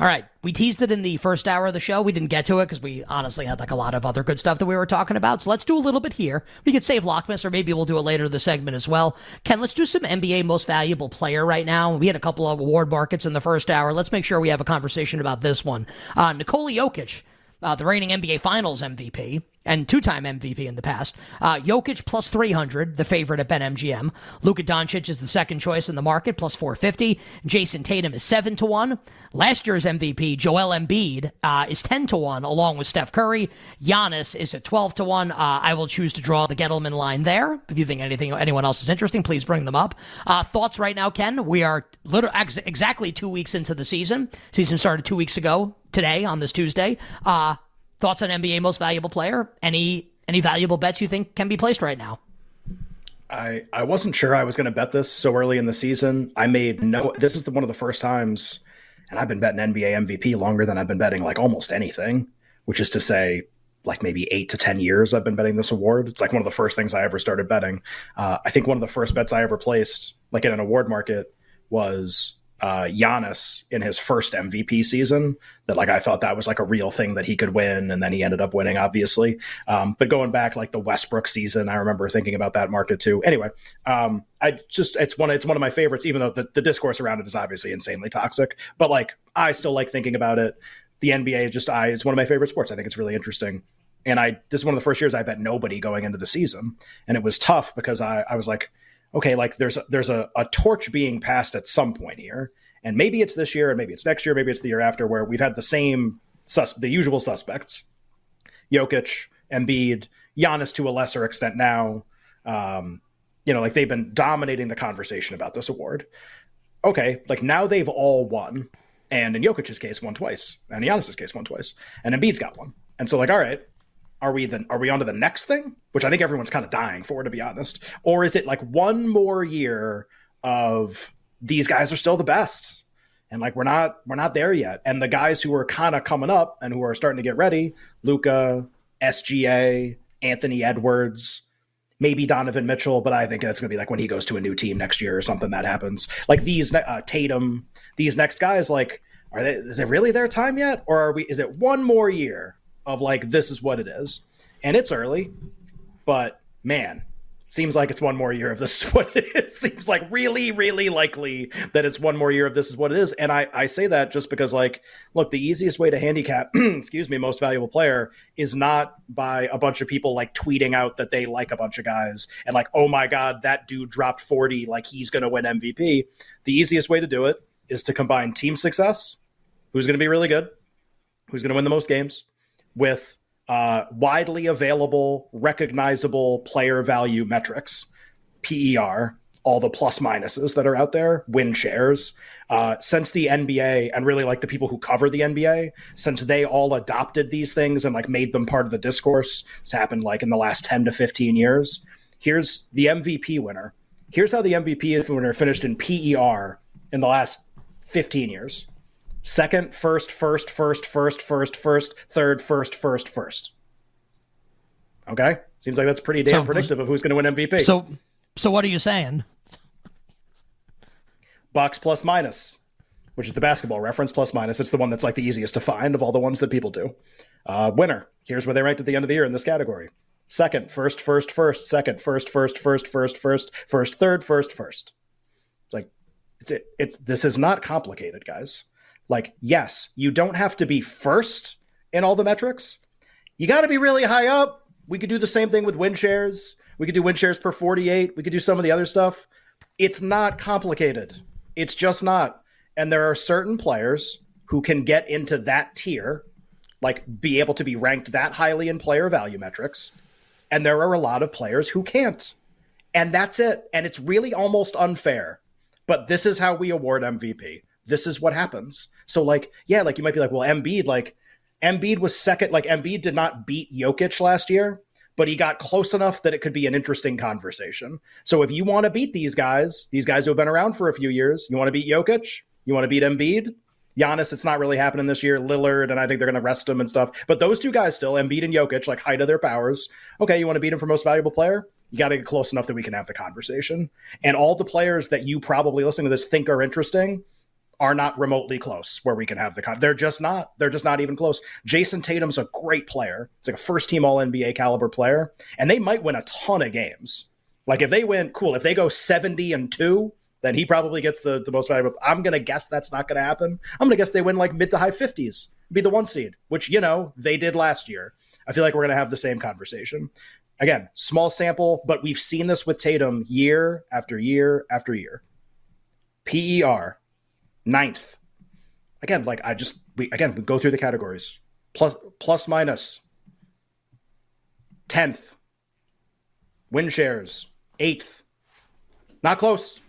All right. We teased it in the first hour of the show. We didn't get to it because we honestly had like a lot of other good stuff that we were talking about. So let's do a little bit here. We could save Lockmas, or maybe we'll do it later in the segment as well. Ken, let's do some NBA most valuable player right now. We had a couple of award markets in the first hour. Let's make sure we have a conversation about this one. Uh, Nikola Jokic uh, the reigning NBA Finals MVP and two-time MVP in the past. Uh, Jokic plus 300, the favorite at BetMGM. Luka Doncic is the second choice in the market, plus 450. Jayson Tatum is 7 to 1. Last year's MVP, Joel Embiid, uh, is 10 to 1, along with Steph Curry. Giannis is at 12 to 1. Uh, I will choose to draw the Gettleman line there. If you think anything anyone else is interesting, please bring them up. Uh, thoughts right now, Ken? We are literally ex- exactly two weeks into the season. Season started two weeks ago today on this Tuesday. Thoughts on NBA most valuable player? Any any valuable bets you think can be placed right now? I I wasn't sure I was going to bet this so early in the season. I made no. This is the, one of the first times, and I've been betting NBA MVP longer than I've been betting like almost anything, which is to say. Like maybe eight to 10 years, I've been betting this award. It's like one of the first things I ever started betting. Uh, I think one of the first bets I ever placed, like in an award market, was uh, Giannis in his first MVP season. That like I thought that was like a real thing that he could win, and then he ended up winning, obviously. Um, but going back like the Westbrook season, I remember thinking about that market too. Anyway, um, I just it's one it's one of my favorites, even though the, the discourse around it is obviously insanely toxic. But like I still like thinking about it. The NBA is just I it's one of my favorite sports. I think it's really interesting. And I this is one of the first years I bet nobody going into the season, and it was tough because I I was like okay, like there's a, there's a, a torch being passed at some point here, and maybe it's this year, and maybe it's next year, maybe it's the year after, where we've had the same sus- the usual suspects, Jokic, Embiid, Giannis to a lesser extent now. Um, you know, like they've been dominating the conversation about this award. Okay, like now they've all won, and in Jokic's case, won twice, and Giannis's case, won twice, and Embiid's got one. And so, like, all right, are we then are we on to the next thing? Which i think everyone's kind of dying for to be honest. Or is it like one more year of these guys are still the best? And like we're not we're not there yet. And the guys who are kind of coming up and who are starting to get ready luka sga anthony edwards maybe donovan mitchell but i think it's going to be like when he goes to a new team next year or something that happens. Like these uh, tatum these next guys like are they is it really their time yet? Or are we is it one more year of like this is what it is, and it's early, but man, seems like it's one more year of this is what it is. Seems like really, really likely that it's one more year of this is what it is. And I, I say that just because, like, look, the easiest way to handicap, excuse me, most valuable player is not by a bunch of people like tweeting out that they like a bunch of guys and like, oh my God, that dude dropped 40, like he's going to win MVP. The easiest way to do it is to combine team success, who's going to be really good, who's going to win the most games, with uh, widely available, recognizable player value metrics, PER, all the plus minuses that are out there, win shares. Uh, since the NBA and really like the people who cover the NBA, since they all adopted these things and like made them part of the discourse, it's happened like in the last 10 to 15 years. Here's the MVP winner. Here's how the MVP winner finished in PER in the last 15 years second, first, first, first, first, first, first, third, first, first, first. Okay, seems like that's pretty damn so, predictive of who's going to win MVP. So, so what are you saying? Box plus minus, which is the basketball reference plus minus. It's the one that's like the easiest to find of all the ones that people do. Uh, winner. Here's where they ranked at the end of the year in this category. Second, first, first, first, second, first, first, first, first, first, first, third, first, first. It's like it's it, it's this is not complicated, guys. Like, yes, you don't have to be first in all the metrics. You got to be really high up. We could do the same thing with win shares. We could do win shares per 48. We could do some of the other stuff. It's not complicated. It's just not. And there are certain players who can get into that tier, like be able to be ranked that highly in player value metrics. And there are a lot of players who can't. And that's it. And it's really almost unfair. But this is how we award MVP. This is what happens. So like, yeah, like you might be like, well, Embiid, like Embiid was second. Like Embiid did not beat Jokic last year, but he got close enough that it could be an interesting conversation. So if you want to beat these guys, these guys who have been around for a few years, you want to beat Jokic, you want to beat Embiid. Giannis, it's not really happening this year. Lillard, and I think they're going to rest him and stuff. But those two guys still, Embiid and Jokic, like height of their powers. Okay, you want to beat him for most valuable player? You got to get close enough that we can have the conversation. And all the players that you probably listening to this think are interesting, are not remotely close where we can have the they're just not they're just not even close. Jayson tatum's a great player. It's like a first team all nba caliber player and they might win a ton of games. Like if they win cool. If they go 70 and 2 then he probably gets the, the most valuable. I'm gonna guess that's not gonna happen. I'm gonna guess they win like mid to high 50s be the one seed which you know they did last year. I feel like we're gonna have the same conversation. Again small sample but we've seen this with tatum year after year after year. Per ninth. Again, like I just we again we go through the categories. Plus plus minus. Tenth. Win shares. Eighth. Not close.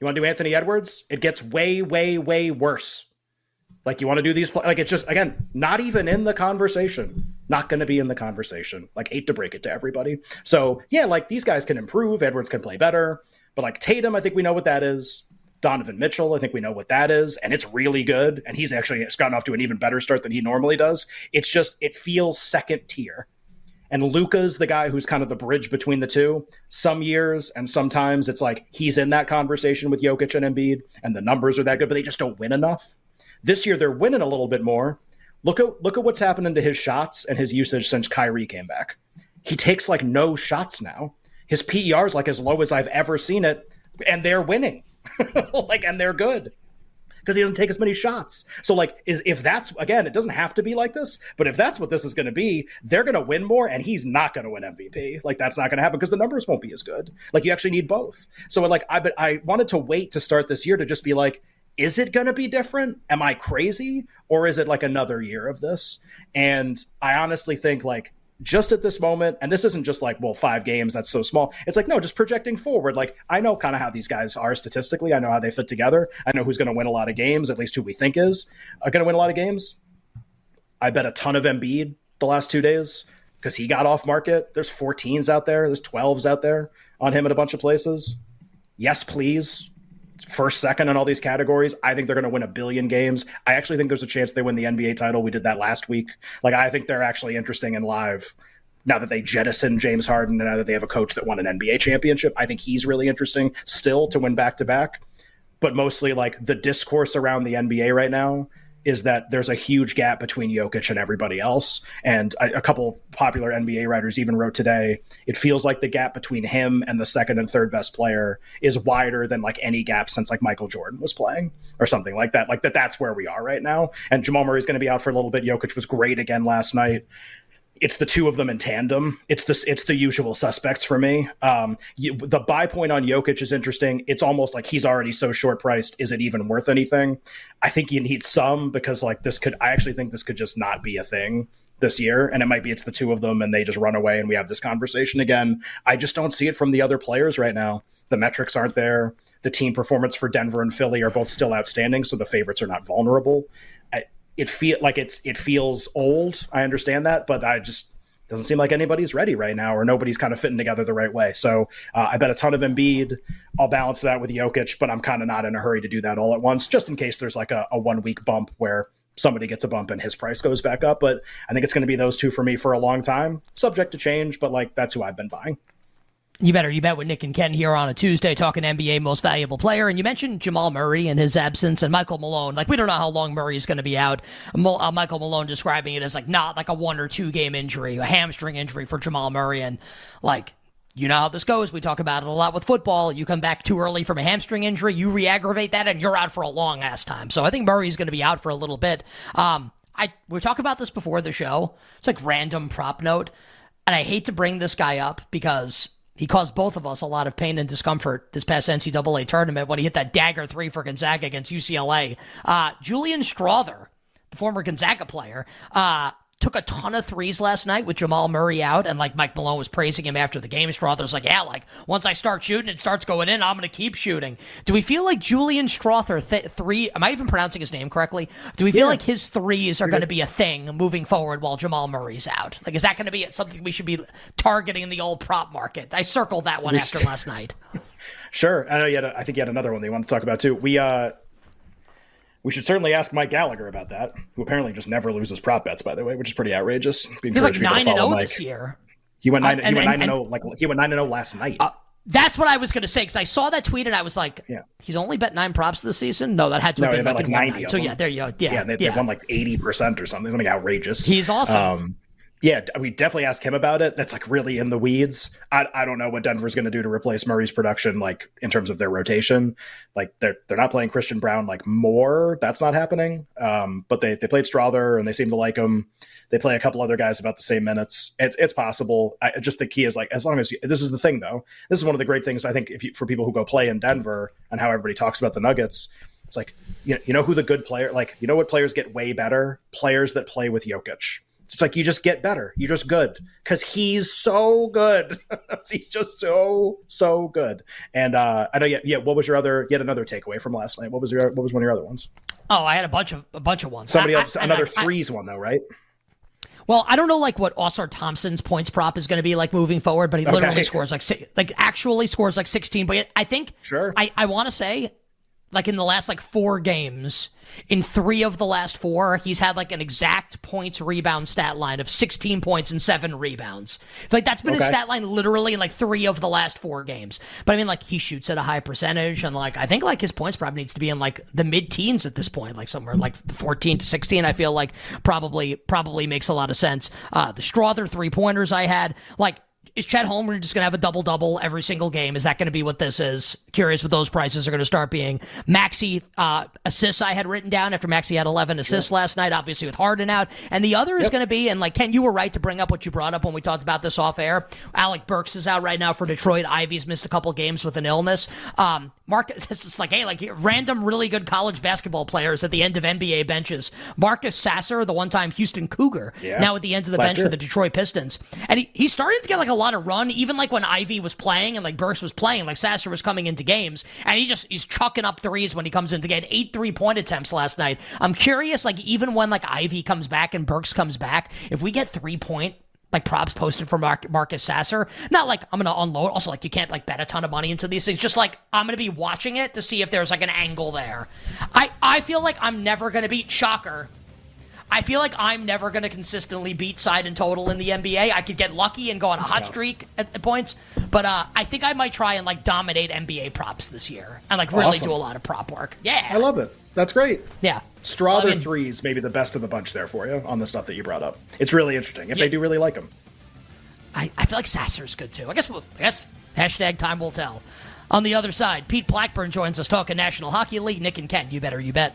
You want to do Anthony Edwards? It gets way, way, way worse. Like you want to do these, like it's just again not even in the conversation. Not going to be in the conversation. Like hate to break it to everybody. So yeah, like these guys can improve. Edwards can play better, but like Tatum, I think we know what that is. Donovan Mitchell. I think we know what that is, and it's really good. And he's actually it's gotten off to an even better start than he normally does. It's just it feels second tier. And Luka's the guy who's kind of the bridge between the two. Some years and sometimes it's like he's in that conversation with Jokic and Embiid, and the numbers are that good, but they just don't win enough. This year they're winning a little bit more. Look at look at what's happening to his shots and his usage since Kyrie came back. He takes like no shots now. His PER is like as low as I've ever seen it, and they're winning. like, and they're good because he doesn't take as many shots. So, like, is if that's again, it doesn't have to be like this, but if that's what this is going to be, they're going to win more, and he's not going to win MVP. Like, that's not going to happen because the numbers won't be as good. Like, you actually need both. So, like, I but I wanted to wait to start this year to just be like. Is it going to be different? Am I crazy? Or is it like another year of this? And I honestly think like just at this moment, and this isn't just like, well, five games, that's so small. It's like, no, just projecting forward. Like, I know kind of how these guys are statistically. I know how they fit together. I know who's going to win a lot of games, at least who we think is going to win a lot of games. I bet a ton of Embiid the last two days because he got off market. There's 14s out there, there's 12s out there on him in a bunch of places. Yes, please first, second in all these categories. I think they're going to win a billion games. I actually think there's a chance they win the NBA title. We did that last week. Like, I think they're actually interesting and live now that they jettison James Harden and now that they have a coach that won an NBA championship. I think he's really interesting still to win back to back. But mostly, like, the discourse around the NBA right now is that there's a huge gap between Jokic and everybody else. And a, couple popular NBA writers even wrote today, it feels like the gap between him and the second and third best player is wider than like any gap since like Michael Jordan was playing or something like that. Like that that's where we are right now. And Jamal Murray's going to be out for a little bit. Jokic was great again last night it's the two of them in tandem. It's the it's the usual suspects for me. Um, you, the buy point on Jokic is interesting. It's almost like he's already so short priced. Is it even worth anything? I think you need some because like this could. I actually think this could just not be a thing this year, and it might be it's the two of them and they just run away and we have this conversation again. I just don't see it from the other players right now. The metrics aren't there. The team performance for Denver and Philly are both still outstanding, so the favorites are not vulnerable it feel like it's it feels old. I understand that, but I just doesn't seem like anybody's ready right now, or nobody's kind of fitting together the right way. So uh, I bet a ton of Embiid. I'll balance that with Jokic, but I'm kind of not in a hurry to do that all at once, just in case there's like a, a one week bump where somebody gets a bump and his price goes back up. But I think it's going to be those two for me for a long time, subject to change. But like that's who I've been buying. You better you bet with Nick and Ken here on a Tuesday talking NBA most valuable player. And you mentioned Jamal Murray and his absence and Michael Malone. Like, we don't know how long Murray is going to be out. Uh, Michael Malone describing it as like not like a one or two game injury, a hamstring injury for Jamal Murray. And like, you know how this goes. We talk about it a lot with football. You come back too early from a hamstring injury, you re aggravate that, and you're out for a long ass time. So I think Murray's going to be out for a little bit. Um, I we talked about this before the show. It's like random prop note. And I hate to bring this guy up because he caused both of us a lot of pain and discomfort this past NCAA tournament when he hit that dagger three for Gonzaga against UCLA. Uh, Julian Strawther, the former Gonzaga player, uh, took a ton of threes last night with Jamal Murray out, and like Mike Malone was praising him after the game. Strawther's like, yeah, like once I start shooting, it starts going in. I'm going to keep shooting. Do we feel like Julian Strawther th- three? Am I even pronouncing his name correctly? Do we feel yeah. like his threes are going to be a thing moving forward while Jamal Murray's out? Like, is that going to be something we should be targeting in the old prop market? I circled that one after last night. Sure, I know you had. A, I think you had another one that you want to talk about too. We uh we should certainly ask Mike Gallagher about that, who apparently just never loses prop bets, by the way, which is pretty outrageous. He's like nine and zero oh this year. He went nine. Uh, and, he went nine and zero. Oh, like he went nine and zero oh last night. Uh, That's what I was going to say because I saw that tweet and I was like, Yeah. he's only bet nine props this season. No, that had to No, have been like, like in one 90 night. of So yeah, there you go. Yeah, Yeah, they, they yeah. won like eighty percent or something. Something outrageous. He's awesome. Um, yeah, we definitely ask him about it. That's like really in the weeds. I, I don't know what Denver's going to do to replace Murray's production, like in terms of their rotation. Like they're they're not playing Christian Braun like more. That's not happening. Um, but they they played Strawther and they seem to like him. They play a couple other guys about the same minutes. It's it's possible. I just the key is like as long as you, this is the thing though. This is one of the great things I think if you, for people who go play in Denver and how everybody talks about the Nuggets. It's like you know, you know who the good player like you know what players get way better players that play with Jokic. It's like you just get better. You're just good because he's so good. he's just so so good. And uh, I know. Yeah, yeah. What was your other? Yet another takeaway from last night. What was your? What was one of your other ones? oh, I had a bunch of a bunch of ones. Somebody I- else. I- another I- threes one though, right? Well, I don't know like what Ausar Thompson's points prop is going to be like moving forward, but he literally Okay. scores like like actually scores like 16. But I think Sure. I I want to say like in the last like four games, in three of the last four, he's had like an exact points rebound stat line of 16 points and seven rebounds. Like that's been his stat line literally in like three of the last four games. But I mean, like he shoots at a high percentage, and like I think like his points probably needs to be in like the mid teens at this point, like somewhere like 14 to 16. I feel like probably probably makes a lot of sense. Uh, the Strawther three pointers I had, like is Chet Holmgren just going to have a double double every single game? Is that going to be what this is? Curious what those prices are going to start being. Maxey uh, assists I had written down after Maxey had 11 assists last night, obviously with Harden out. And the other is going to be, and like Ken, you were right to bring up what you brought up when we talked about this off air. Alec Burks is out right now for Detroit. Ivey's missed a couple games with an illness. Um, Marcus, it's just like, hey, like random really good college basketball players at the end of NBA benches. Marcus Sasser, the one time Houston Cougar, Yeah. now at the end of the Last bench year. for the Detroit Pistons. And he, he's starting to get like a lot of run, even like when Ivey was playing and like Burks was playing, like Sasser was coming into games. And he just he's chucking up threes when he comes in. into game. Eight three point attempts last night. I'm curious, like even when like Ivey comes back and Burks comes back, if we get three point like props posted for Mark, Marcus Sasser. Not like I'm gonna unload. Also, like you can't like bet a ton of money into these things. Just like I'm gonna be watching it to see if there's like an angle there. I I feel like I'm never gonna beat Shocker. I feel like I'm never going to consistently beat side and total in the NBA. I could get lucky and go on a hot streak at, at points, but uh, I think I might try and like dominate NBA props this year and like really Awesome. do a lot of prop work. Yeah, I love it. That's great. yeah. Strawther Well, I mean- threes, maybe the best of the bunch there for you on the stuff that you brought up. It's really interesting if Yeah. they do really like him. I, I feel like Sasser's good too. I guess we'll, I guess hashtag time will tell. On the other side, Pete Blackburn joins us talking National Hockey League. Nick and Ken, you better you bet.